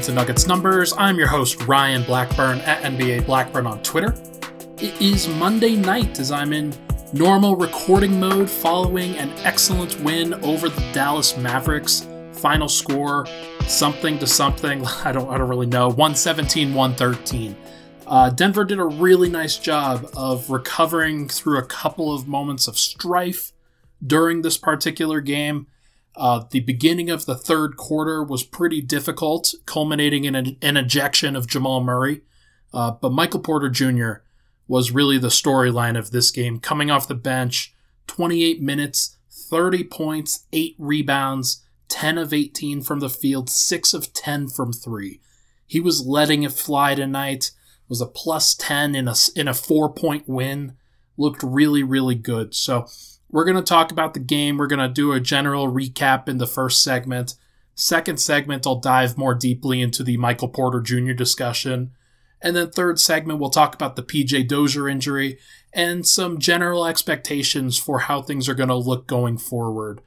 Welcome into Nuggets Numbers. I'm your host, Ryan Blackburn at NBA Blackburn on Twitter. It is Monday night as I'm in normal recording mode following an excellent win over the Dallas Mavericks. Final score, something to something. I don't, I don't really know. 117 113. Uh, Denver did a really nice job of recovering through a couple of moments of strife during this particular game. Uh, the beginning of the third quarter was pretty difficult, culminating in an, an ejection of Jamal Murray. Uh, but Michael Porter Jr. was really the storyline of this game, coming off the bench, 28 minutes, 30 points, 8 rebounds, 10 of 18 from the field, 6 of 10 from 3. He was letting it fly tonight. Was a plus 10 in a in a 4-point win. Looked really really good. So, we're going to talk about the game. We're going to do a general recap in the first segment. Second segment, I'll dive more deeply into the Michael Porter Jr. discussion. And then third segment, we'll talk about the PJ Dozier injury and some general expectations for how things are going to look going forward.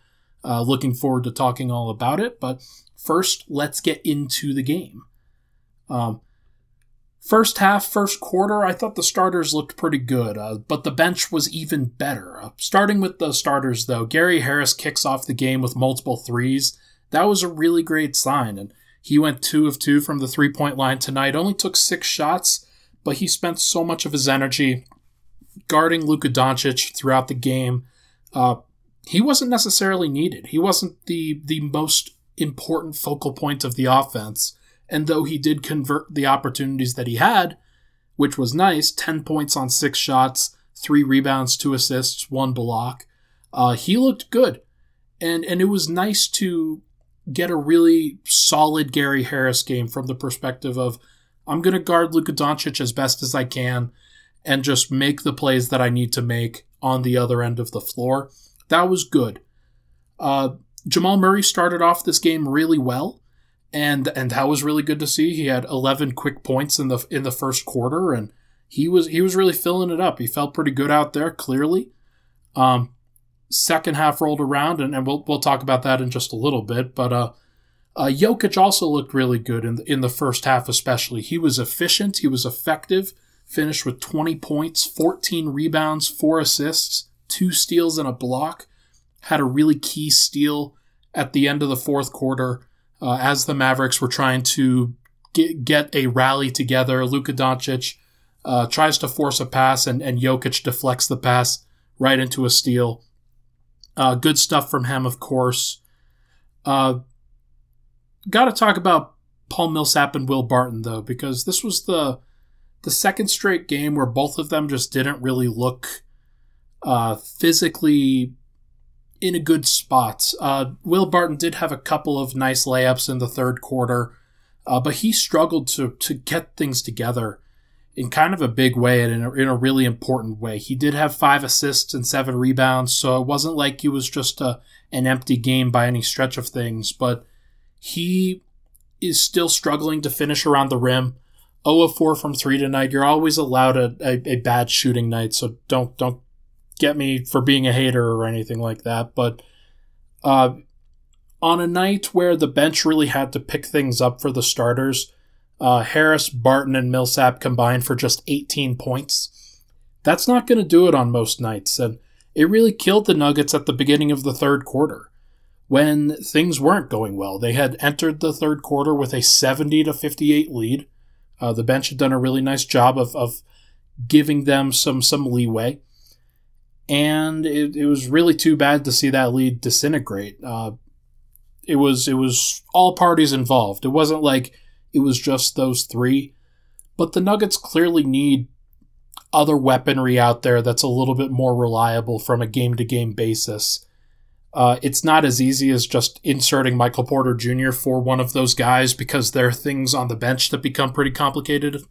Uh, looking forward to talking all about it. But first, let's get into the game. Um, First half, first quarter, I thought the starters looked pretty good, uh, but the bench was even better. Uh, starting with the starters, though, Gary Harris kicks off the game with multiple threes. That was a really great sign, and he went two of two from the three point line tonight. Only took six shots, but he spent so much of his energy guarding Luka Doncic throughout the game. Uh, he wasn't necessarily needed. He wasn't the the most important focal point of the offense and though he did convert the opportunities that he had, which was nice 10 points on six shots, three rebounds, two assists, one block, uh, he looked good. And, and it was nice to get a really solid Gary Harris game from the perspective of I'm going to guard Luka Doncic as best as I can and just make the plays that I need to make on the other end of the floor. That was good. Uh, Jamal Murray started off this game really well and and that was really good to see. He had 11 quick points in the in the first quarter, and he was he was really filling it up. He felt pretty good out there, clearly. Um, second half rolled around, and, and we'll we'll talk about that in just a little bit. But uh, uh, Jokic also looked really good in the, in the first half, especially. He was efficient. He was effective. Finished with 20 points, 14 rebounds, four assists, two steals, and a block. Had a really key steal at the end of the fourth quarter uh, as the Mavericks were trying to get, get a rally together. Luka Doncic uh, tries to force a pass, and, and Jokic deflects the pass right into a steal. Uh, good stuff from him, of course. Uh, Got to talk about Paul Millsap and Will Barton though, because this was the the second straight game where both of them just didn't really look uh, physically in a good spot. Uh, Will Barton did have a couple of nice layups in the third quarter, uh, but he struggled to to get things together in kind of a big way and in a, in a really important way. He did have five assists and seven rebounds, so it wasn't like he was just a, an empty game by any stretch of things, but he is still struggling to finish around the rim. 0 of 4 from 3 tonight. You're always allowed a, a, a bad shooting night, so don't don't get me for being a hater or anything like that, but uh, on a night where the bench really had to pick things up for the starters, uh, Harris, Barton, and Millsap combined for just 18 points. That's not going to do it on most nights, and it really killed the Nuggets at the beginning of the third quarter when things weren't going well. They had entered the third quarter with a 70 to 58 lead. Uh, the bench had done a really nice job of, of giving them some some leeway and it, it was really too bad to see that lead disintegrate. Uh, it was it was all parties involved. It wasn't like it was just those three, but the Nuggets clearly need other weaponry out there that's a little bit more reliable from a game to game basis. Uh, it's not as easy as just inserting Michael Porter Jr. for one of those guys because there are things on the bench that become pretty complicated.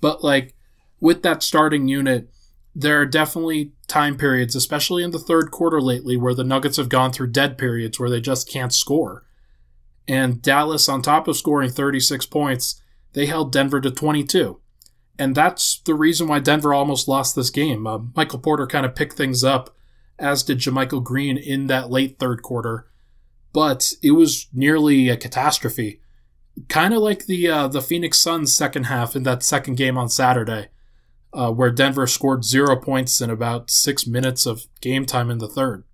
But like with that starting unit, there are definitely time periods, especially in the third quarter lately, where the Nuggets have gone through dead periods where they just can't score. And Dallas, on top of scoring 36 points, they held Denver to 22. And that's the reason why Denver almost lost this game. Uh, Michael Porter kind of picked things up, as did JaMychal Green in that late third quarter. But it was nearly a catastrophe. Kind of like the uh, the Phoenix Suns second half in that second game on Saturday uh, where Denver scored zero points in about six minutes of game time in the third.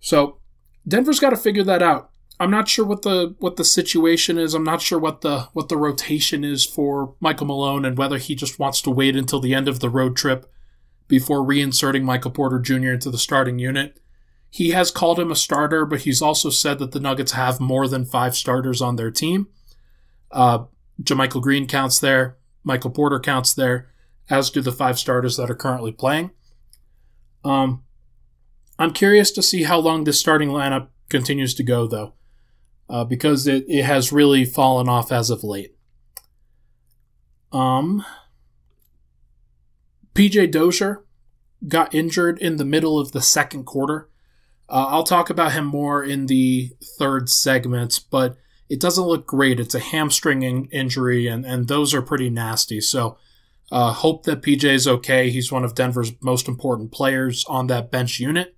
So Denver's got to figure that out. I'm not sure what the what the situation is. I'm not sure what the what the rotation is for Michael Malone and whether he just wants to wait until the end of the road trip before reinserting Michael Porter Jr. into the starting unit. He has called him a starter, but he's also said that the Nuggets have more than five starters on their team. Uh, JaMychal Green counts there. Michael Porter counts there as do the five starters that are currently playing. Um, I'm curious to see how long this starting lineup continues to go, though, uh, because it, it has really fallen off as of late. Um, PJ Dozier got injured in the middle of the second quarter. Uh, I'll talk about him more in the third segment, but it doesn't look great. It's a hamstring in- injury, and, and those are pretty nasty. So uh, hope that PJ is okay. He's one of Denver's most important players on that bench unit.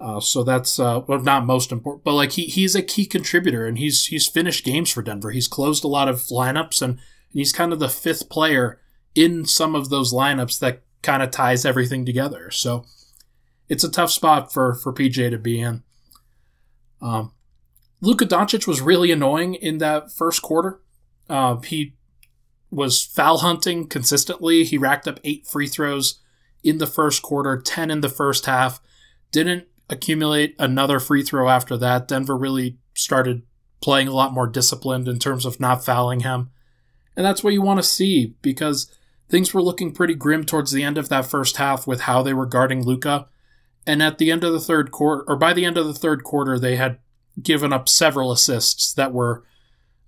Uh, so that's uh, well, not most important, but like he, he's a key contributor, and he's he's finished games for Denver. He's closed a lot of lineups, and, and he's kind of the fifth player in some of those lineups that kind of ties everything together. So it's a tough spot for for PJ to be in. Um, Luka Doncic was really annoying in that first quarter. Uh, he was foul hunting consistently. He racked up eight free throws in the first quarter, 10 in the first half. Didn't accumulate another free throw after that. Denver really started playing a lot more disciplined in terms of not fouling him. And that's what you want to see because things were looking pretty grim towards the end of that first half with how they were guarding Luka. And at the end of the third quarter, or by the end of the third quarter, they had given up several assists that were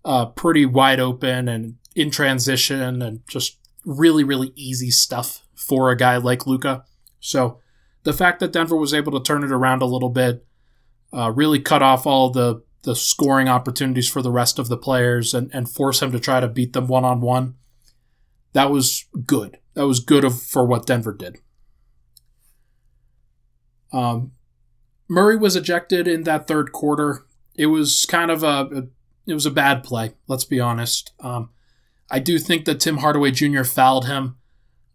uh, pretty wide open and in transition and just really, really easy stuff for a guy like Luka. So the fact that Denver was able to turn it around a little bit, uh, really cut off all the the scoring opportunities for the rest of the players and, and force him to try to beat them one on one. That was good. That was good of, for what Denver did. Um, Murray was ejected in that third quarter. It was kind of a, a it was a bad play. Let's be honest. Um, I do think that Tim Hardaway Jr. fouled him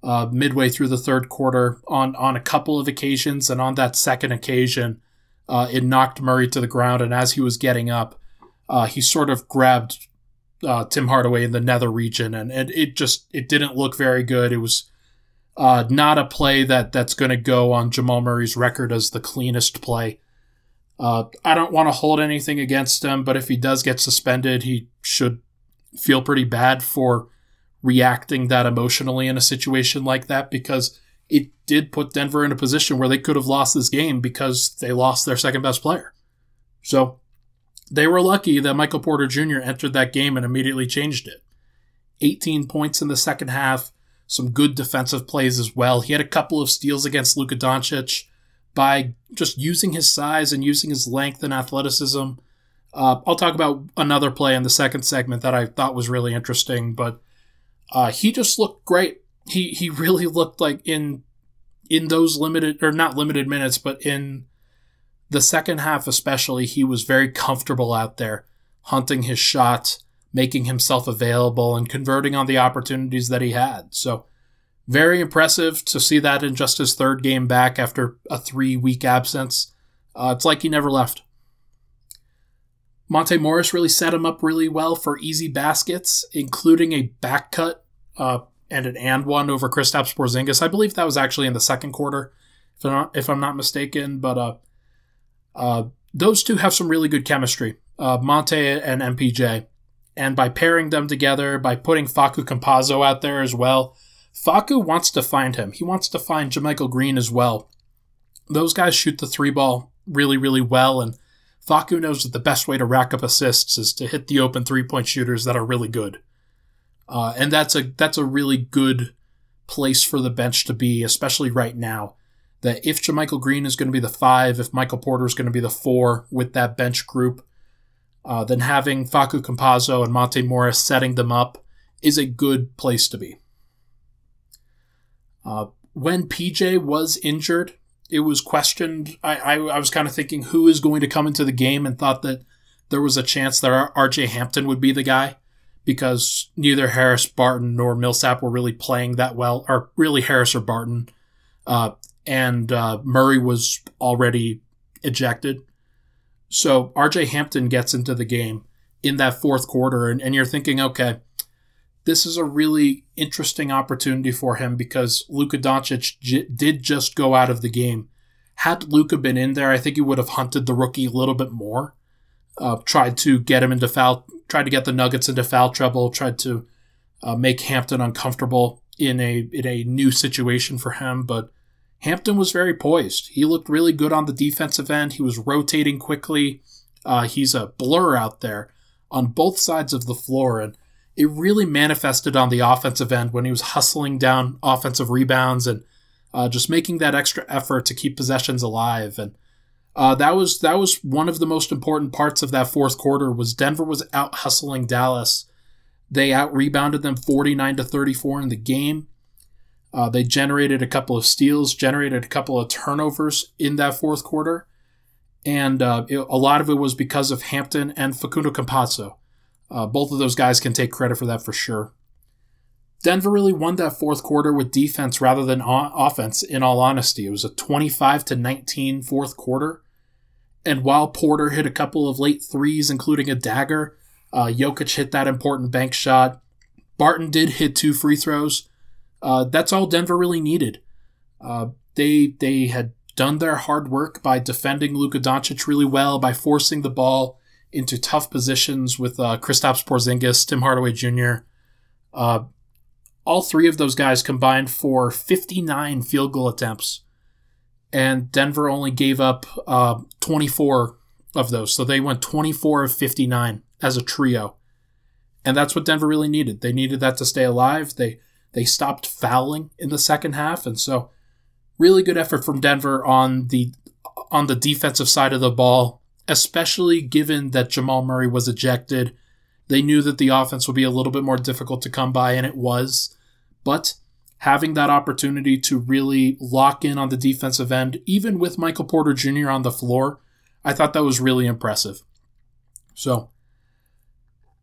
uh, midway through the third quarter on on a couple of occasions, and on that second occasion, uh, it knocked Murray to the ground. And as he was getting up, uh, he sort of grabbed uh, Tim Hardaway in the nether region, and, and it just it didn't look very good. It was uh, not a play that that's going to go on Jamal Murray's record as the cleanest play. Uh, I don't want to hold anything against him, but if he does get suspended, he should feel pretty bad for reacting that emotionally in a situation like that because it did put Denver in a position where they could have lost this game because they lost their second best player. So they were lucky that Michael Porter Jr. entered that game and immediately changed it. 18 points in the second half, some good defensive plays as well. He had a couple of steals against Luka Doncic by just using his size and using his length and athleticism uh, I'll talk about another play in the second segment that I thought was really interesting, but uh, he just looked great. He he really looked like in in those limited or not limited minutes, but in the second half especially, he was very comfortable out there, hunting his shot, making himself available, and converting on the opportunities that he had. So very impressive to see that in just his third game back after a three week absence. Uh, it's like he never left. Monte Morris really set him up really well for easy baskets, including a back cut uh, and an and one over Kristaps Porzingis. I believe that was actually in the second quarter. if I'm not, if I'm not mistaken. But uh, uh, those two have some really good chemistry, uh, Monte and MPJ. And by pairing them together, by putting Facu Campazzo out there as well, Facu wants to find him. He wants to find JaMychal Green as well. Those guys shoot the three ball really, really well, and Facu knows that the best way to rack up assists is to hit the open three point shooters that are really good. Uh, and that's a that's a really good place for the bench to be, especially right now. That if JaMychal Green is going to be the five, if Michael Porter is going to be the four with that bench group, uh, then having Facu Campazzo and Monte Morris setting them up is a good place to be. Uh, when PJ was injured, it was questioned. I, I, I was kind of thinking who is going to come into the game and thought that there was a chance that RJ Hampton would be the guy because neither Harris, Barton, nor Millsap were really playing that well, or really Harris or Barton. Uh, and uh, Murray was already ejected. So RJ Hampton gets into the game in that fourth quarter, and, and you're thinking, okay, this is a really interesting opportunity for him because Luka Doncic j- did just go out of the game. Had Luka been in there, I think he would have hunted the rookie a little bit more. Uh, tried to get him into foul, tried to get the Nuggets into foul trouble, tried to uh, make Hampton uncomfortable in a in a new situation for him. But Hampton was very poised. He looked really good on the defensive end. He was rotating quickly. Uh, he's a blur out there on both sides of the floor, and it really manifested on the offensive end when he was hustling down offensive rebounds and uh, just making that extra effort to keep possessions alive. And uh, that was that was one of the most important parts of that fourth quarter. Was Denver was out hustling Dallas. They out rebounded them forty nine to thirty four in the game. Uh, they generated a couple of steals, generated a couple of turnovers in that fourth quarter, and uh, it, a lot of it was because of Hampton and Facundo Campazzo. Uh, both of those guys can take credit for that for sure. Denver really won that fourth quarter with defense rather than o- offense, in all honesty. It was a 25 to 19 fourth quarter. And while Porter hit a couple of late threes, including a dagger, uh, Jokic hit that important bank shot. Barton did hit two free throws. Uh, that's all Denver really needed. Uh, they they had done their hard work by defending Luka Doncic really well, by forcing the ball into tough positions with uh, Kristaps Porzingis, Tim Hardaway Jr. Uh, all three of those guys combined for 59 field goal attempts, and Denver only gave up uh, 24 of those. So they went 24 of 59 as a trio, and that's what Denver really needed. They needed that to stay alive. They they stopped fouling in the second half, and so really good effort from Denver on the on the defensive side of the ball especially given that Jamal Murray was ejected. They knew that the offense would be a little bit more difficult to come by, and it was. But having that opportunity to really lock in on the defensive end, even with Michael Porter Jr. on the floor, I thought that was really impressive. So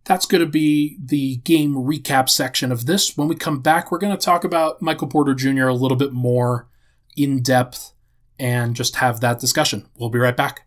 that's going to be the game recap section of this. When we come back, we're going to talk about Michael Porter Jr. a little bit more in depth and just have that discussion. We'll be right back.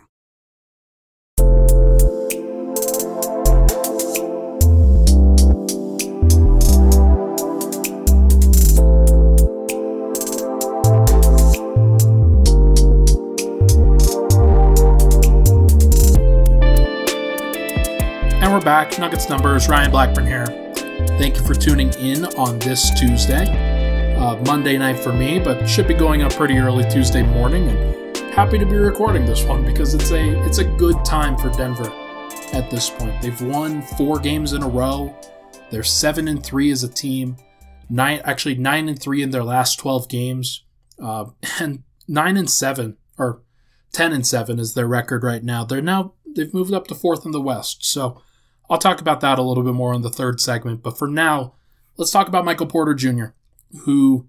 we're back. Nuggets numbers. Ryan Blackburn here. Thank you for tuning in on this Tuesday. Uh, Monday night for me, but should be going up pretty early Tuesday morning. And happy to be recording this one because it's a it's a good time for Denver at this point. They've won four games in a row. They're seven and three as a team. Nine actually nine and three in their last twelve games, uh, and nine and seven or ten and seven is their record right now. They're now they've moved up to fourth in the West. So I'll talk about that a little bit more in the third segment. But for now, let's talk about Michael Porter Jr., who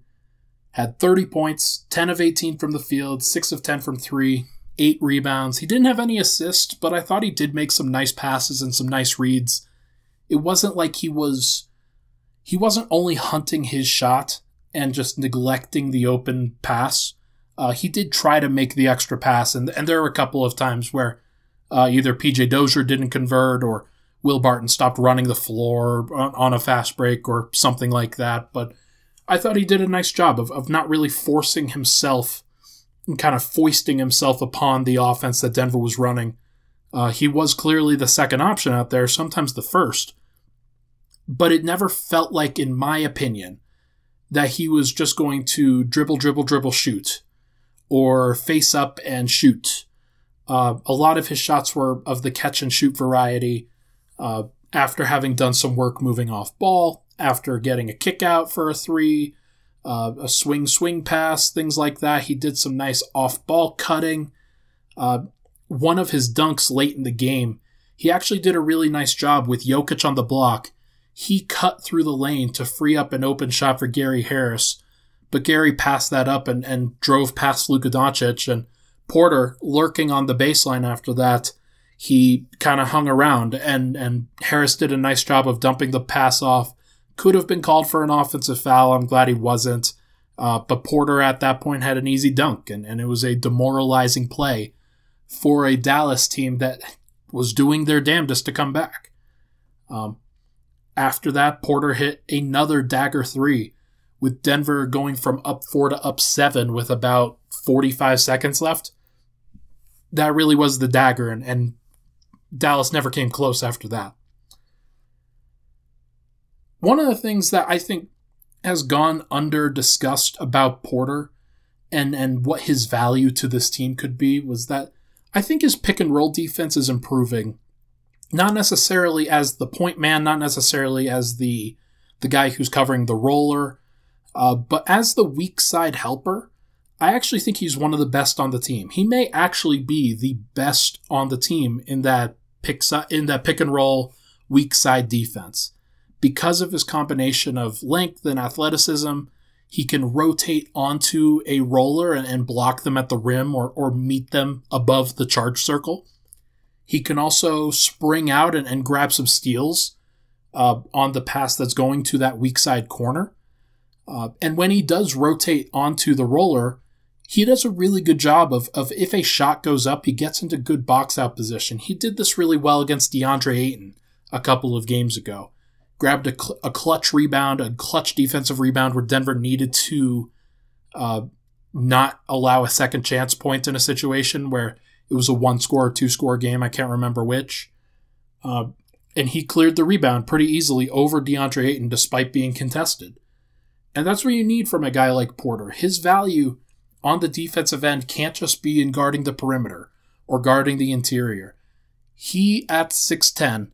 had 30 points, 10 of 18 from the field, 6 of 10 from 3, 8 rebounds. He didn't have any assists, but I thought he did make some nice passes and some nice reads. It wasn't like he was he wasn't only hunting his shot and just neglecting the open pass. Uh, he did try to make the extra pass, and, and there were a couple of times where uh, either PJ Dozier didn't convert or Will Barton stopped running the floor on, a fast break or something like that. But I thought he did a nice job of, of not really forcing himself and kind of foisting himself upon the offense that Denver was running. Uh, he was clearly the second option out there, sometimes the first. But it never felt like, in my opinion, that he was just going to dribble, dribble, dribble, shoot, or face up and shoot. Uh, a lot of his shots were of the catch and shoot variety. Uh, after having done some work moving off ball, after getting a kick out for a three, uh, a swing swing pass, things like that. He did some nice off ball cutting. Uh, one of his dunks late in the game, he actually did a really nice job with Jokic on the block he cut through the lane to free up an open shot for Gary Harris, but Gary passed that up and, and drove past Luka Doncic and Porter lurking on the baseline after that. He kind of hung around and, and Harris did a nice job of dumping the pass off. Could have been called for an offensive foul. I'm glad he wasn't. Uh, but Porter at that point had an easy dunk, and, and it was a demoralizing play for a Dallas team that was doing their damnedest to come back. Um, after that, Porter hit another dagger three, with Denver going from up four to up seven with about 45 seconds left. That really was the dagger, and, and Dallas never came close after that. One of the things that I think has gone under discussed about Porter and, and what his value to this team could be was that I think his pick and roll defense is improving not necessarily as the point man, not necessarily as the the guy who's covering the roller, uh, but as the weak side helper. I actually think he's one of the best on the team. He may actually be the best on the team in that pick in that pick and roll weak side defense because of his combination of length and athleticism. He can rotate onto a roller and, and block them at the rim or, or meet them above the charge circle. He can also spring out and, and grab some steals uh, on the pass that's going to that weak side corner. Uh, and when he does rotate onto the roller, he does a really good job of, of if a shot goes up, he gets into good box out position. He did this really well against DeAndre Ayton a couple of games ago. Grabbed a, cl- a clutch rebound, a clutch defensive rebound where Denver needed to uh, not allow a second chance point in a situation where it was a one score or two score game. I can't remember which. Uh, and he cleared the rebound pretty easily over DeAndre Ayton despite being contested. And that's what you need from a guy like Porter. His value on the defensive end can't just be in guarding the perimeter or guarding the interior. He at 6'10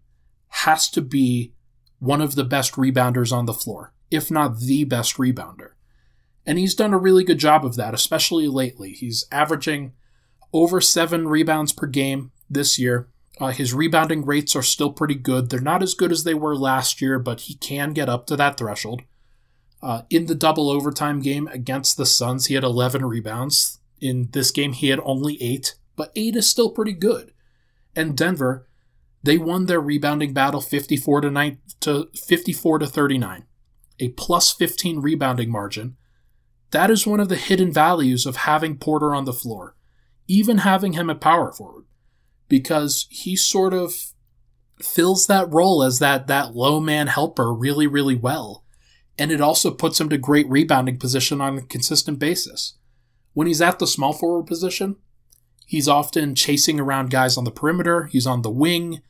has to be one of the best rebounders on the floor, if not the best rebounder. And he's done a really good job of that, especially lately. He's averaging over seven rebounds per game this year. Uh, his rebounding rates are still pretty good. They're not as good as they were last year, but he can get up to that threshold. Uh, in the double overtime game against the Suns, he had 11 rebounds. In this game, he had only eight, but eight is still pretty good. And Denver, they won their rebounding battle 54 to, 9, to 54 to 39, a plus 15 rebounding margin. That is one of the hidden values of having Porter on the floor even having him at power forward, because he sort of fills that role as that that low man helper really really well, and it also puts him to great rebounding position on a consistent basis. When he's at the small forward position, he's often chasing around guys on the perimeter. He's on the wing,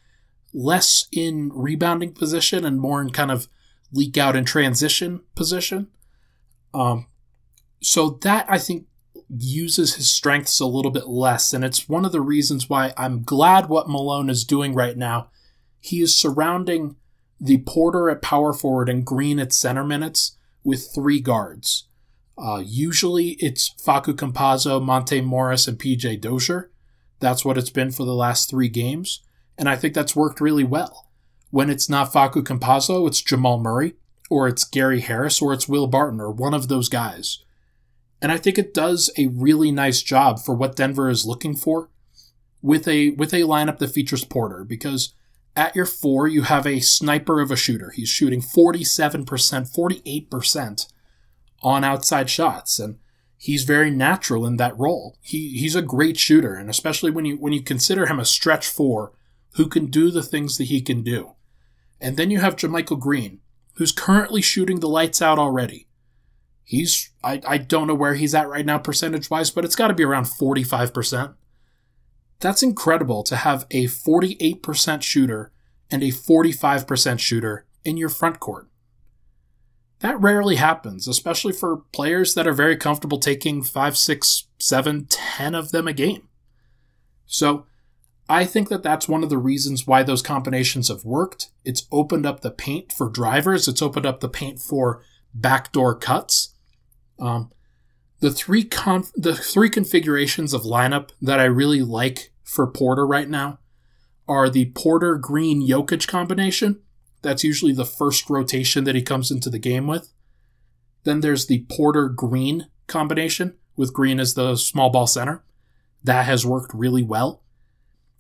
less in rebounding position and more in kind of leak out and transition position. Um, so that I think uses his strengths a little bit less. And it's one of the reasons why I'm glad what Malone is doing right now. He is surrounding the Porter at power forward and Green at center minutes with three guards. Uh, usually it's Facu Campazzo, Monte Morris, and PJ Dozier. That's what it's been for the last three games. And I think that's worked really well. When it's not Facu Campazzo, it's Jamal Murray, or it's Gary Harris, or it's Will Barton, or one of those guys And I think it does a really nice job for what Denver is looking for with a with a lineup that features Porter because at your four you have a sniper of a shooter. He's shooting 47%, 48% on outside shots and he's very natural in that role. He he's a great shooter and especially when you when you consider him a stretch four who can do the things that he can do. And then you have JaMychal Green, who's currently shooting the lights out already. He's I, I don't know where he's at right now percentage wise, but it's got to be around 45%. That's incredible to have a 48% shooter and a 45% shooter in your front court. That rarely happens, especially for players that are very comfortable taking 5, 6, 7, 10 of them a game. So, I think that that's one of the reasons why those combinations have worked. It's opened up the paint for drivers, it's opened up the paint for backdoor cuts. Um, the three conf- the three configurations of lineup that I really like for Porter right now are the Porter Green Jokic combination. That's usually the first rotation that he comes into the game with. Then there's the Porter Green combination with Green as the small ball center. That has worked really well.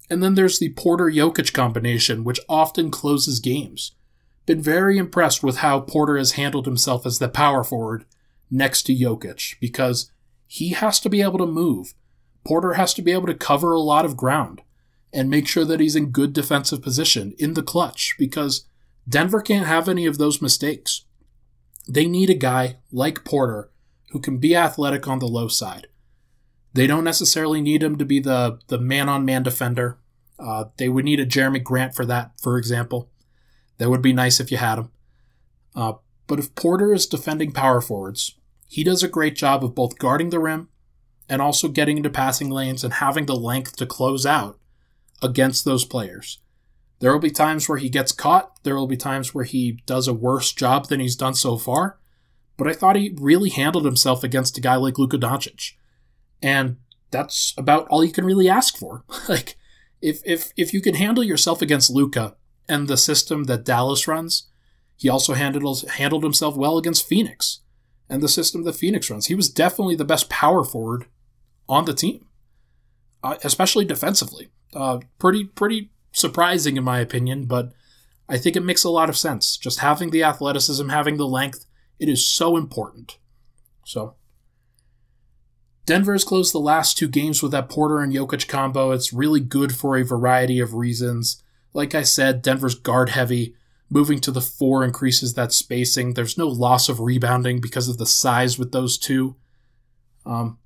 And then there's the Porter Jokic combination, which often closes games. Been very impressed with how Porter has handled himself as the power forward next to Jokic because he has to be able to move. Porter has to be able to cover a lot of ground and make sure that he's in good defensive position in the clutch because Denver can't have any of those mistakes. They need a guy like Porter who can be athletic on the low side. They don't necessarily need him to be the, the man on man defender. Uh, they would need a Jerami Grant for that, for example. That would be nice if you had him. Uh, but if Porter is defending power forwards, he does a great job of both guarding the rim and also getting into passing lanes and having the length to close out against those players. There will be times where he gets caught, there will be times where he does a worse job than he's done so far, but I thought he really handled himself against a guy like Luka Doncic. And that's about all you can really ask for. like if if if you can handle yourself against Luka and the system that Dallas runs, he also handled handled himself well against Phoenix and the system that Phoenix runs. He was definitely the best power forward on the team, uh, especially defensively. Uh, pretty pretty surprising in my opinion, but I think it makes a lot of sense. Just having the athleticism, having the length, it is so important. So. Denver has closed the last two games with that Porter and Jokic combo. It's really good for a variety of reasons. Like I said, Denver's guard heavy. Moving to the four increases that spacing. There's no loss of rebounding because of the size with those two. Um,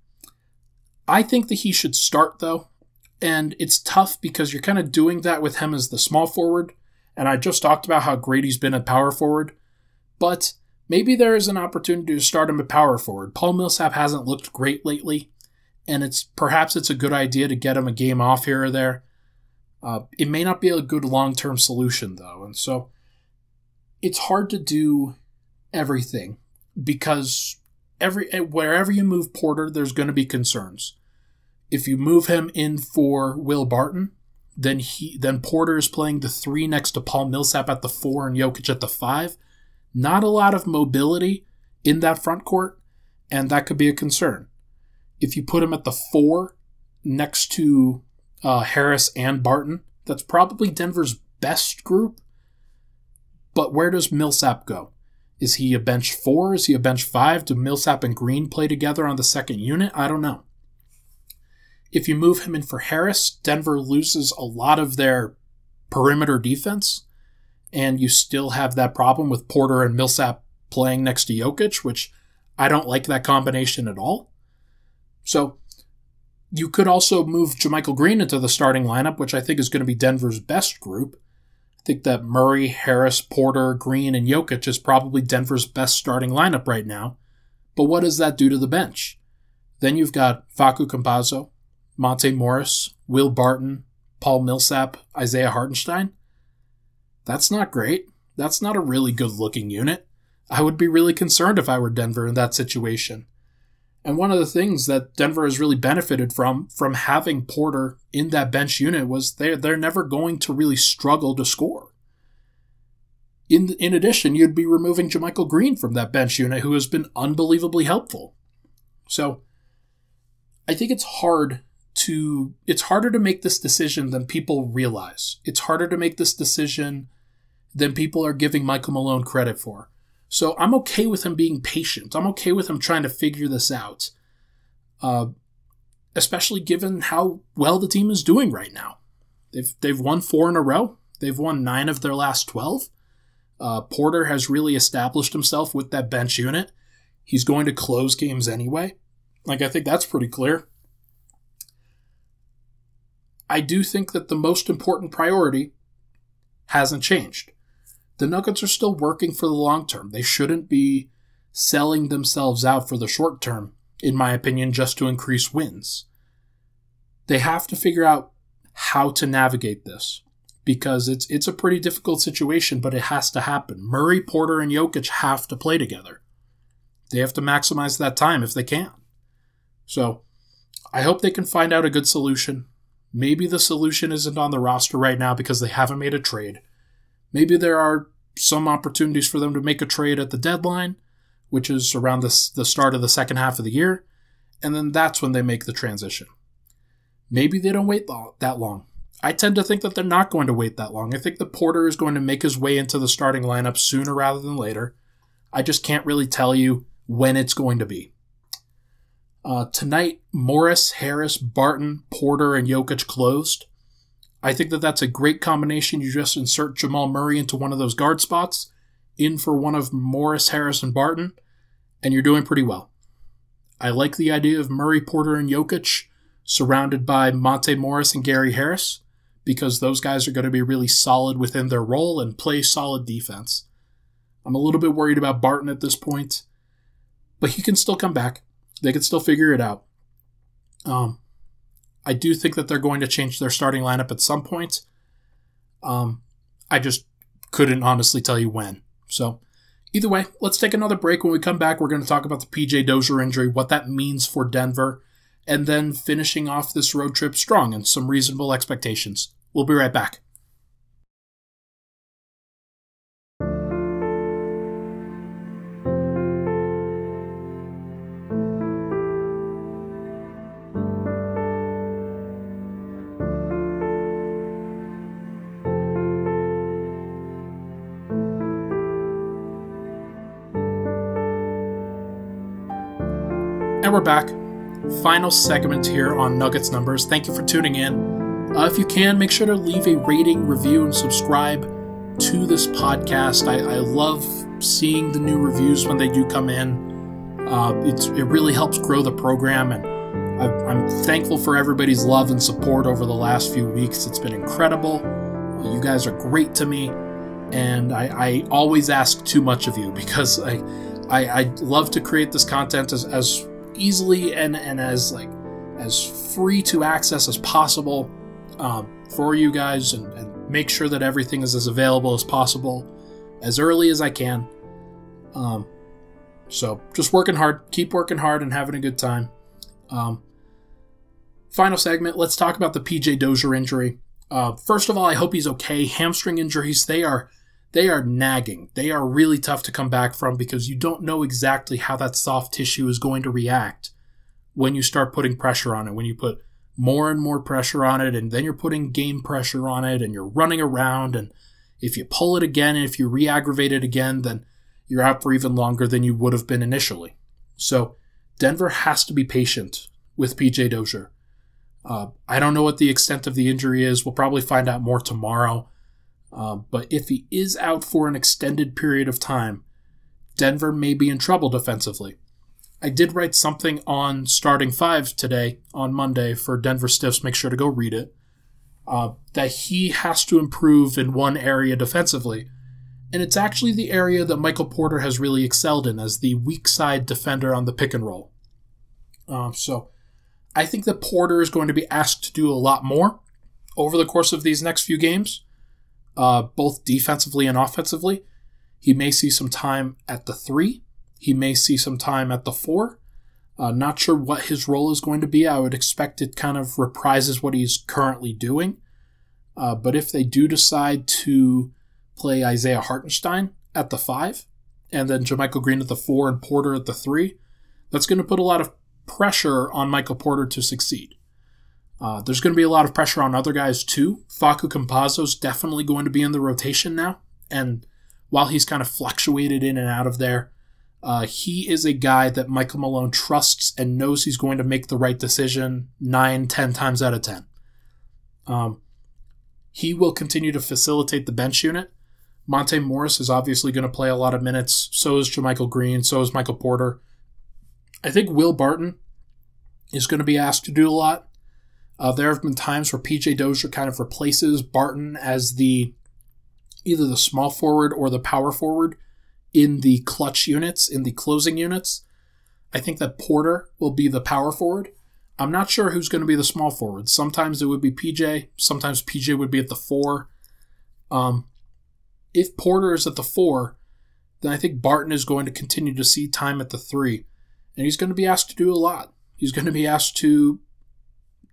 I think that he should start though, and it's tough because you're kind of doing that with him as the small forward. And I just talked about how great he's been at power forward, but maybe there is an opportunity to start him at power forward. Paul Millsap hasn't looked great lately, and it's perhaps it's a good idea to get him a game off here or there. Uh, it may not be a good long term solution though, and so it's hard to do everything because every wherever you move Porter, there's going to be concerns. If you move him in for Will Barton, then he then Porter is playing the three next to Paul Millsap at the four and Jokic at the five. Not a lot of mobility in that front court, and that could be a concern. If you put him at the four next to uh, Harris and Barton, that's probably Denver's best group but where does Millsap go? Is he a bench four? Is he a bench five? Do Millsap and Green play together on the second unit? I don't know. If you move him in for Harris, Denver loses a lot of their perimeter defense, and you still have that problem with Porter and Millsap playing next to Jokic, which I don't like that combination at all. So you could also move JaMychal Green into the starting lineup, which I think is going to be Denver's best group, think that Murray, Harris, Porter, Green, and Jokic is probably Denver's best starting lineup right now. But what does that do to the bench? Then you've got Facu Campazzo, Monte Morris, Will Barton, Paul Millsap, Isaiah Hartenstein. That's not great. That's not a really good looking unit. I would be really concerned if I were Denver in that situation. And one of the things that Denver has really benefited from from having Porter in that bench unit was they're they're never going to really struggle to score. In in addition, you'd be removing JaMychal Green from that bench unit, who has been unbelievably helpful. So I think it's hard to it's harder to make this decision than people realize. It's harder to make this decision than people are giving Michael Malone credit for. So I'm okay with him being patient. I'm okay with him trying to figure this out. Uh, especially given how well the team is doing right now. They've they've won four in a row. They've won nine of their last twelve. Uh, Porter has really established himself with that bench unit. He's going to close games anyway. Like I think that's pretty clear. I do think that the most important priority hasn't changed. The Nuggets are still working for the long term. They shouldn't be selling themselves out for the short term, in my opinion, just to increase wins. They have to figure out how to navigate this because it's it's a pretty difficult situation, but it has to happen. Murray, Porter, and Jokic have to play together. They have to maximize that time if they can. So I hope they can find out a good solution. Maybe the solution isn't on the roster right now because they haven't made a trade. Maybe there are some opportunities for them to make a trade at the deadline, which is around the, the start of the second half of the year, and then that's when they make the transition. Maybe they don't wait that long. I tend to think that they're not going to wait that long. I think the Porter is going to make his way into the starting lineup sooner rather than later. I just can't really tell you when it's going to be. Uh, tonight, Morris, Harris, Barton, Porter, and Jokic closed. I think that that's a great combination. You just insert Jamal Murray into one of those guard spots, in for one of Morris, Harris, and Barton, and you're doing pretty well. I like the idea of Murray, Porter, and Jokic surrounded by Monte Morris and Gary Harris because those guys are going to be really solid within their role and play solid defense. I'm a little bit worried about Barton at this point, but he can still come back they can still figure it out. Um, I do think that they're going to change their starting lineup at some point. Um, I just couldn't honestly tell you when. So, either way, let's take another break. When we come back, we're going to talk about the PJ Dozier injury, what that means for Denver, and then finishing off this road trip strong and some reasonable expectations. We'll be right back. We're back. Final segment here on Nuggets Numbers. Thank you for tuning in. Uh, if you can, make sure to leave a rating, review, and subscribe to this podcast. I, I love seeing the new reviews when they do come in. Uh, it really helps grow the program, and I, I'm thankful for everybody's love and support over the last few weeks. It's been incredible. You guys are great to me, and I, I always ask too much of you because I, I, I love to create this content as, as easily and, and as like as free to access as possible um, for you guys and, and, make sure that everything is as available as possible as early as I can. Um, so just working hard, keep working hard and having a good time. Um, final segment, let's talk about the PJ Dozier injury. Uh, first of all, I hope he's okay. Hamstring injuries, they are they are nagging. They are really tough to come back from because you don't know exactly how that soft tissue is going to react when you start putting pressure on it. When you put more and more pressure on it, and then you're putting game pressure on it, and you're running around. And if you pull it again, and if you re aggravate it again, then you're out for even longer than you would have been initially. So Denver has to be patient with PJ Dozier. Uh, I don't know what the extent of the injury is. We'll probably find out more tomorrow. Uh, but if he is out for an extended period of time, Denver may be in trouble defensively. I did write something on starting five today on Monday for Denver Stiffs. Make sure to go read it. Uh, that he has to improve in one area defensively. And it's actually the area that Michael Porter has really excelled in as the weak side defender on the pick and roll. Uh, so I think that Porter is going to be asked to do a lot more over the course of these next few games uh, both defensively and offensively. He may see some time at the three. He may see some time at the four. Uh, not sure what his role is going to be. I would expect it kind of reprises what he's currently doing. Uh, but if they do decide to play Isaiah Hartenstein at the five, and then JaMychal Green at the four and Porter at the three, that's going to put a lot of pressure on Michael Porter to succeed. Uh, there's going to be a lot of pressure on other guys too. Facu Campazzo's definitely going to be in the rotation now, and while he's kind of fluctuated in and out of there, uh, he is a guy that Michael Malone trusts and knows he's going to make the right decision nine, ten times out of ten. Um, he will continue to facilitate the bench unit. Monte Morris is obviously going to play a lot of minutes. So is JaMychal Green. So is Michael Porter. I think Will Barton is going to be asked to do a lot. Uh, there have been times where PJ Dozier kind of replaces Barton as the either the small forward or the power forward in the clutch units, in the closing units. I think that Porter will be the power forward. I'm not sure who's going to be the small forward. Sometimes it would be PJ. Sometimes PJ would be at the four. Um, if Porter is at the four, then I think Barton is going to continue to see time at the three. And he's going to be asked to do a lot. He's going to be asked to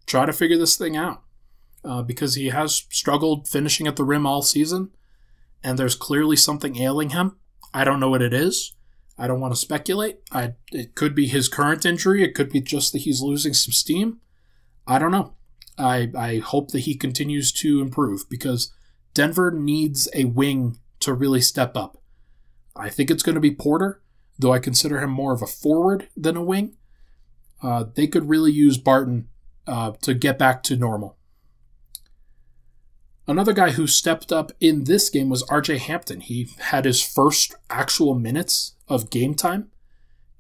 try to figure this thing out uh, because he has struggled finishing at the rim all season. And there's clearly something ailing him. I don't know what it is. I don't want to speculate. I, it could be his current injury. It could be just that he's losing some steam. I don't know. I, I hope that he continues to improve because Denver needs a wing to really step up. I think it's going to be Porter, though I consider him more of a forward than a wing. Uh, they could really use Barton uh, to get back to normal. Another guy who stepped up in this game was RJ Hampton. He had his first actual minutes of game time,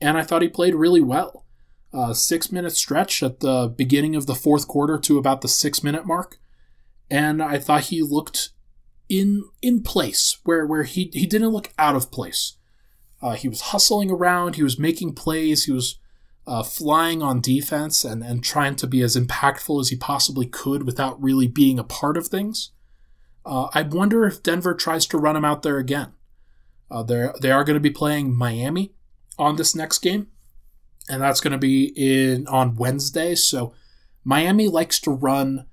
and I thought he played really well. A six minute stretch at the beginning of the fourth quarter to about the six minute mark, and I thought he looked in in place where where he he didn't look out of place. Uh, he was hustling around. He was making plays. He was uh, flying on defense and, and trying to be as impactful as he possibly could without really being a part of things. Uh, I wonder if Denver tries to run him out there again. Uh, they they are going to be playing Miami on this next game, and that's going to be in on Wednesday. So Miami likes to run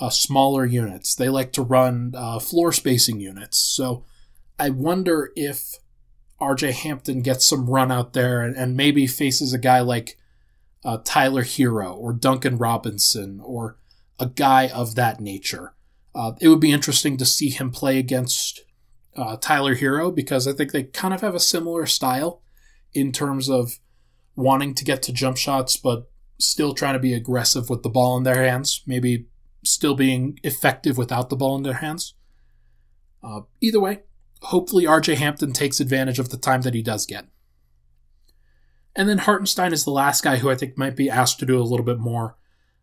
uh, smaller units. They like to run uh, floor spacing units. So I wonder if RJ Hampton gets some run out there and, and maybe faces a guy like uh, Tyler Herro or Duncan Robinson or a guy of that nature. Uh, it would be interesting to see him play against uh, Tyler Herro because I think they kind of have a similar style in terms of wanting to get to jump shots, but still trying to be aggressive with the ball in their hands, maybe still being effective without the ball in their hands. Uh, either way, hopefully RJ Hampton takes advantage of the time that he does get. And then Hartenstein is the last guy who I think might be asked to do a little bit more.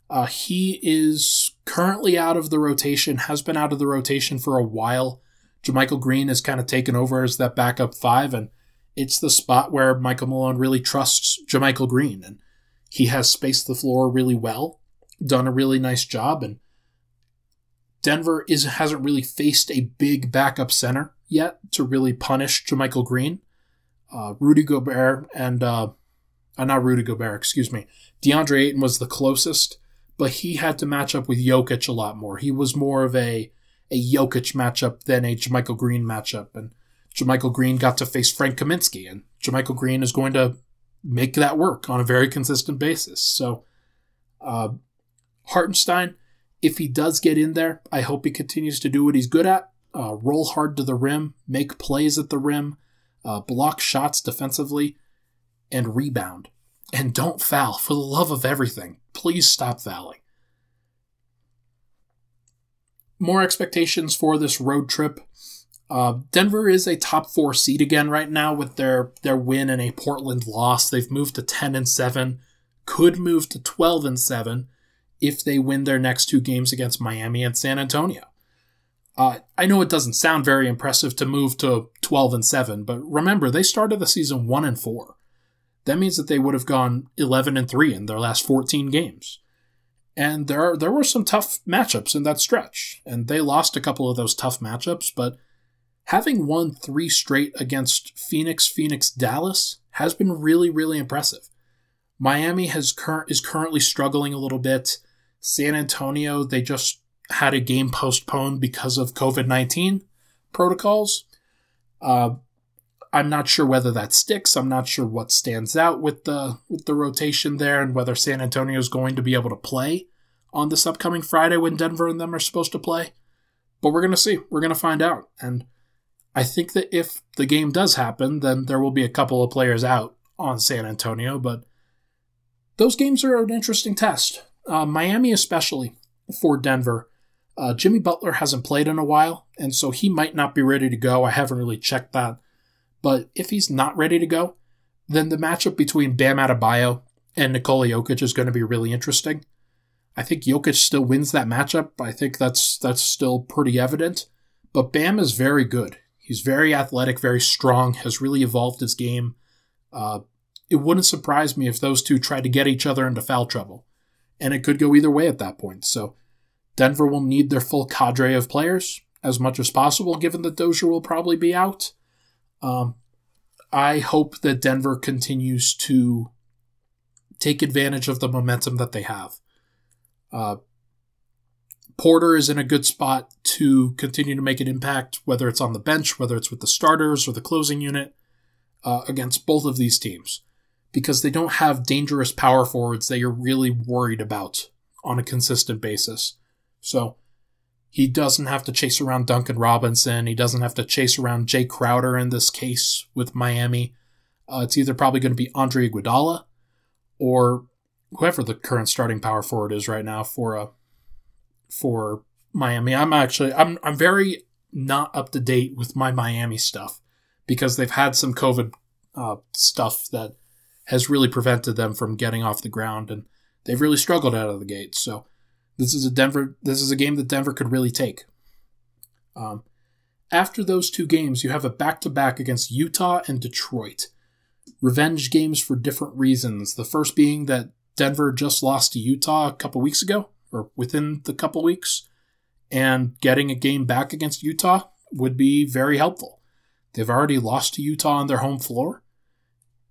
Uh, he is currently out of the rotation, has been out of the rotation for a while. JaMychal Green has kind of taken over as that backup five, and it's the spot where Michael Malone really trusts JaMychal Green, and he has spaced the floor really well, done a really nice job, and Denver is hasn't really faced a big backup center yet to really punish JaMychal Green. Uh, Rudy Gobert and uh, uh, not Rudy Gobert, excuse me. DeAndre Ayton was the closest, but he had to match up with Jokic a lot more. He was more of a a Jokic matchup than a JaMychal Green matchup, and JaMychal Green got to face Frank Kaminsky, and JaMychal Green is going to make that work on a very consistent basis. So, uh, Hartenstein, if he does get in there, I hope he continues to do what he's good at: uh, roll hard to the rim, make plays at the rim, uh, block shots defensively, and rebound. And don't foul. For the love of everything, please stop fouling. More expectations for this road trip. Uh, Denver is a top four seed again right now with their their win and a Portland loss. They've moved to ten and seven, could move to twelve and seven if they win their next two games against Miami and San Antonio. Uh, I know it doesn't sound very impressive to move to twelve and seven, but remember they started the season one and four that means that they would have gone 11 and 3 in their last 14 games. And there are, there were some tough matchups in that stretch, and they lost a couple of those tough matchups, but having won 3 straight against Phoenix, Phoenix, Dallas has been really really impressive. Miami has cur- is currently struggling a little bit. San Antonio, they just had a game postponed because of COVID 19 protocols. Uh, I'm not sure whether that sticks. I'm not sure what stands out with the with the rotation there and whether San Antonio is going to be able to play on this upcoming Friday when Denver and them are supposed to play. But we're going to see. We're going to find out. And I think that if the game does happen, then there will be a couple of players out on San Antonio, but those games are an interesting test. Uh, Miami, especially for Denver. Uh, Jimmy Butler hasn't played in a while, and so he might not be ready to go. I haven't really checked that. But if he's not ready to go, then the matchup between Bam Adebayo and Nikola Jokic is going to be really interesting. I think Jokic still wins that matchup. I think that's that's still pretty evident. But Bam is very good. He's very athletic, very strong, has really evolved his game. Uh, it wouldn't surprise me if those two tried to get each other into foul trouble. And it could go either way at that point. So Denver will need their full cadre of players as much as possible, given that Dozier will probably be out. Um, I hope that Denver continues to take advantage of the momentum that they have. Uh, Porter is in a good spot to continue to make an impact, whether it's on the bench, whether it's with the starters or the closing unit, uh, against both of these teams, because they don't have dangerous power forwards that you're really worried about on a consistent basis. So he doesn't have to chase around Duncan Robinson. He doesn't have to chase around Jae Crowder in this case with Miami. Uh, it's either probably going to be Andre Iguodala or whoever the current starting power forward is right now for a uh, for Miami. I'm actually I'm I'm very not up to date with my Miami stuff because they've had some COVID uh, stuff that has really prevented them from getting off the ground, and they've really struggled out of the gate. So this is a Denver. This is a game that Denver could really take. Um, after those two games, you have a back to back against Utah and Detroit. Revenge games for different reasons. The first being that Denver just lost to Utah a couple weeks ago, or within the couple weeks, and getting a game back against Utah would be very helpful. They've already lost to Utah on their home floor,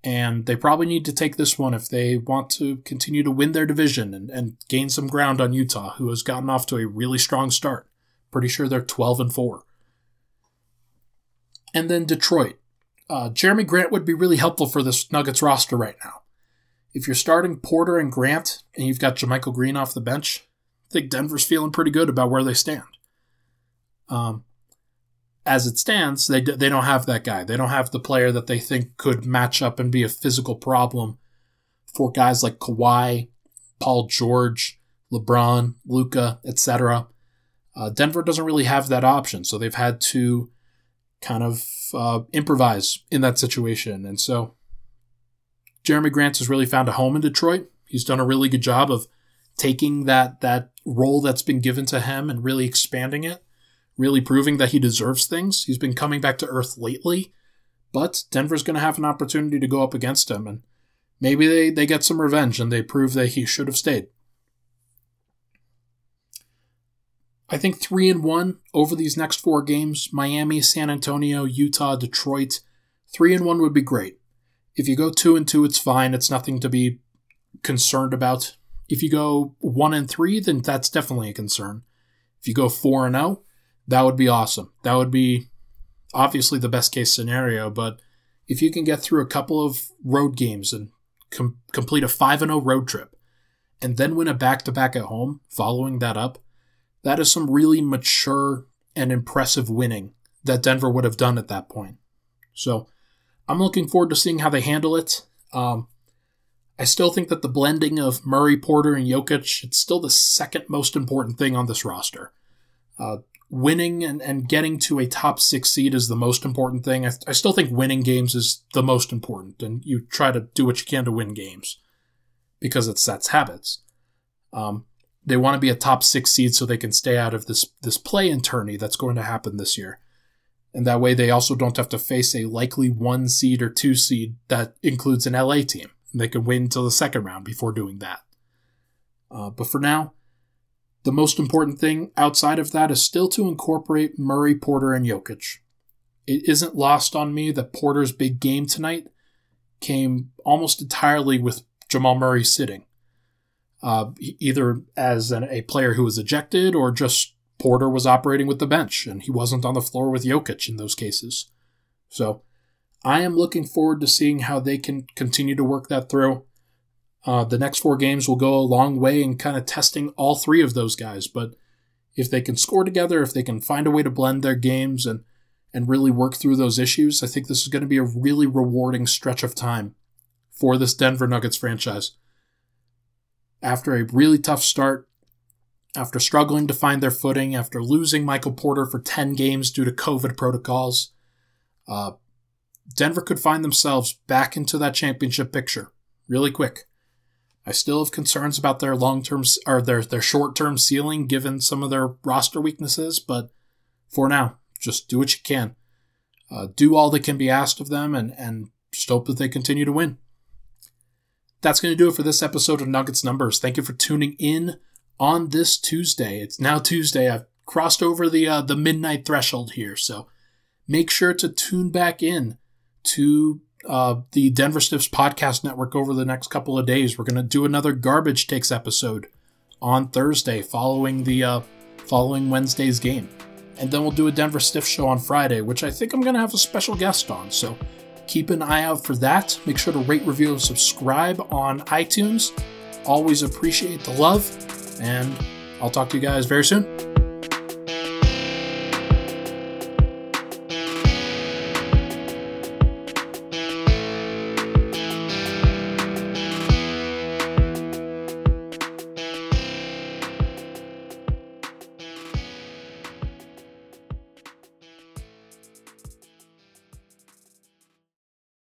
and they probably need to take this one if they want to continue to win their division and, and gain some ground on Utah, who has gotten off to a really strong start. Pretty sure they're 12 and 4. And then Detroit. Uh, Jerami Grant would be really helpful for this Nuggets roster right now. If you're starting Porter and Grant and you've got JaMychal Green off the bench, I think Denver's feeling pretty good about where they stand. Um, as it stands, they they don't have that guy. They don't have the player that they think could match up and be a physical problem for guys like Kawhi, Paul George, LeBron, Luka, etc. Uh, Denver doesn't really have that option, so they've had to kind of uh, improvise in that situation. And so Jerami Grant has really found a home in Detroit. He's done a really good job of taking that that role that's been given to him and really expanding it, really proving that he deserves things. He's been coming back to earth lately, but Denver's going to have an opportunity to go up against him and maybe they, they get some revenge and they prove that he should have stayed. I think 3 and 1 over these next 4 games, Miami, San Antonio, Utah, Detroit. 3 and 1 would be great. If you go 2 and 2, it's fine. It's nothing to be concerned about. If you go 1 and 3, then that's definitely a concern. If you go 4 and 0, that would be awesome. That would be obviously the best case scenario, but if you can get through a couple of road games and com- complete a 5 and 0 road trip and then win a back to back at home following that up, that is some really mature and impressive winning that Denver would have done at that point. So, I'm looking forward to seeing how they handle it. Um, I still think that the blending of Murray, Porter, and Jokic, it's still the second most important thing on this roster. Uh, winning and, and getting to a top six seed is the most important thing. I, I still think winning games is the most important, and you try to do what you can to win games because it sets habits. Um, they want to be a top six seed so they can stay out of this this play in tourney that's going to happen this year and that way they also don't have to face a likely one seed or two seed that includes an LA team. They can win until the second round before doing that. Uh, but for now, the most important thing outside of that is still to incorporate Murray, Porter, and Jokic. It isn't lost on me that Porter's big game tonight came almost entirely with Jamal Murray sitting, uh, either as an, a player who was ejected or just Porter was operating with the bench, and he wasn't on the floor with Jokic in those cases. So I am looking forward to seeing how they can continue to work that through. Uh, the next four games will go a long way in kind of testing all three of those guys. But if they can score together, if they can find a way to blend their games and and really work through those issues, I think this is going to be a really rewarding stretch of time for this Denver Nuggets franchise. After a really tough start, after struggling to find their footing, after losing Michael Porter for 10 games due to COVID protocols, uh, Denver could find themselves back into that championship picture really quick. I still have concerns about their long term or their, their short term ceiling given some of their roster weaknesses, but for now, just do what you can. Uh, do all that can be asked of them and, and just hope that they continue to win. That's going to do it for this episode of Nuggets Numbers. Thank you for tuning in on this Tuesday. It's now Tuesday. I've crossed over the uh, the midnight threshold here, so make sure to tune back in to uh, the Denver Stiffs podcast network over the next couple of days. We're going to do another garbage takes episode on Thursday, following the uh, following Wednesday's game, and then we'll do a Denver Stiff show on Friday, which I think I'm going to have a special guest on. So keep an eye out for that. Make sure to rate, review, and subscribe on iTunes. Always appreciate the love, and I'll talk to you guys very soon.